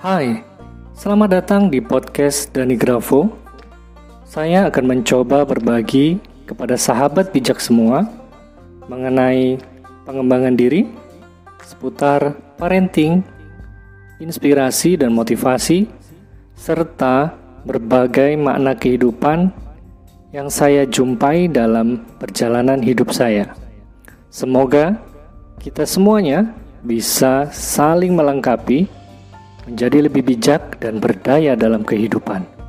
Hai, selamat datang di podcast Dani Grafo. Saya akan mencoba berbagi kepada sahabat bijak semua mengenai pengembangan diri, seputar parenting, inspirasi dan motivasi, serta berbagai makna kehidupan yang saya jumpai dalam perjalanan hidup saya. Semoga kita semuanya bisa saling melengkapi, menjadi lebih bijak dan berdaya dalam kehidupan.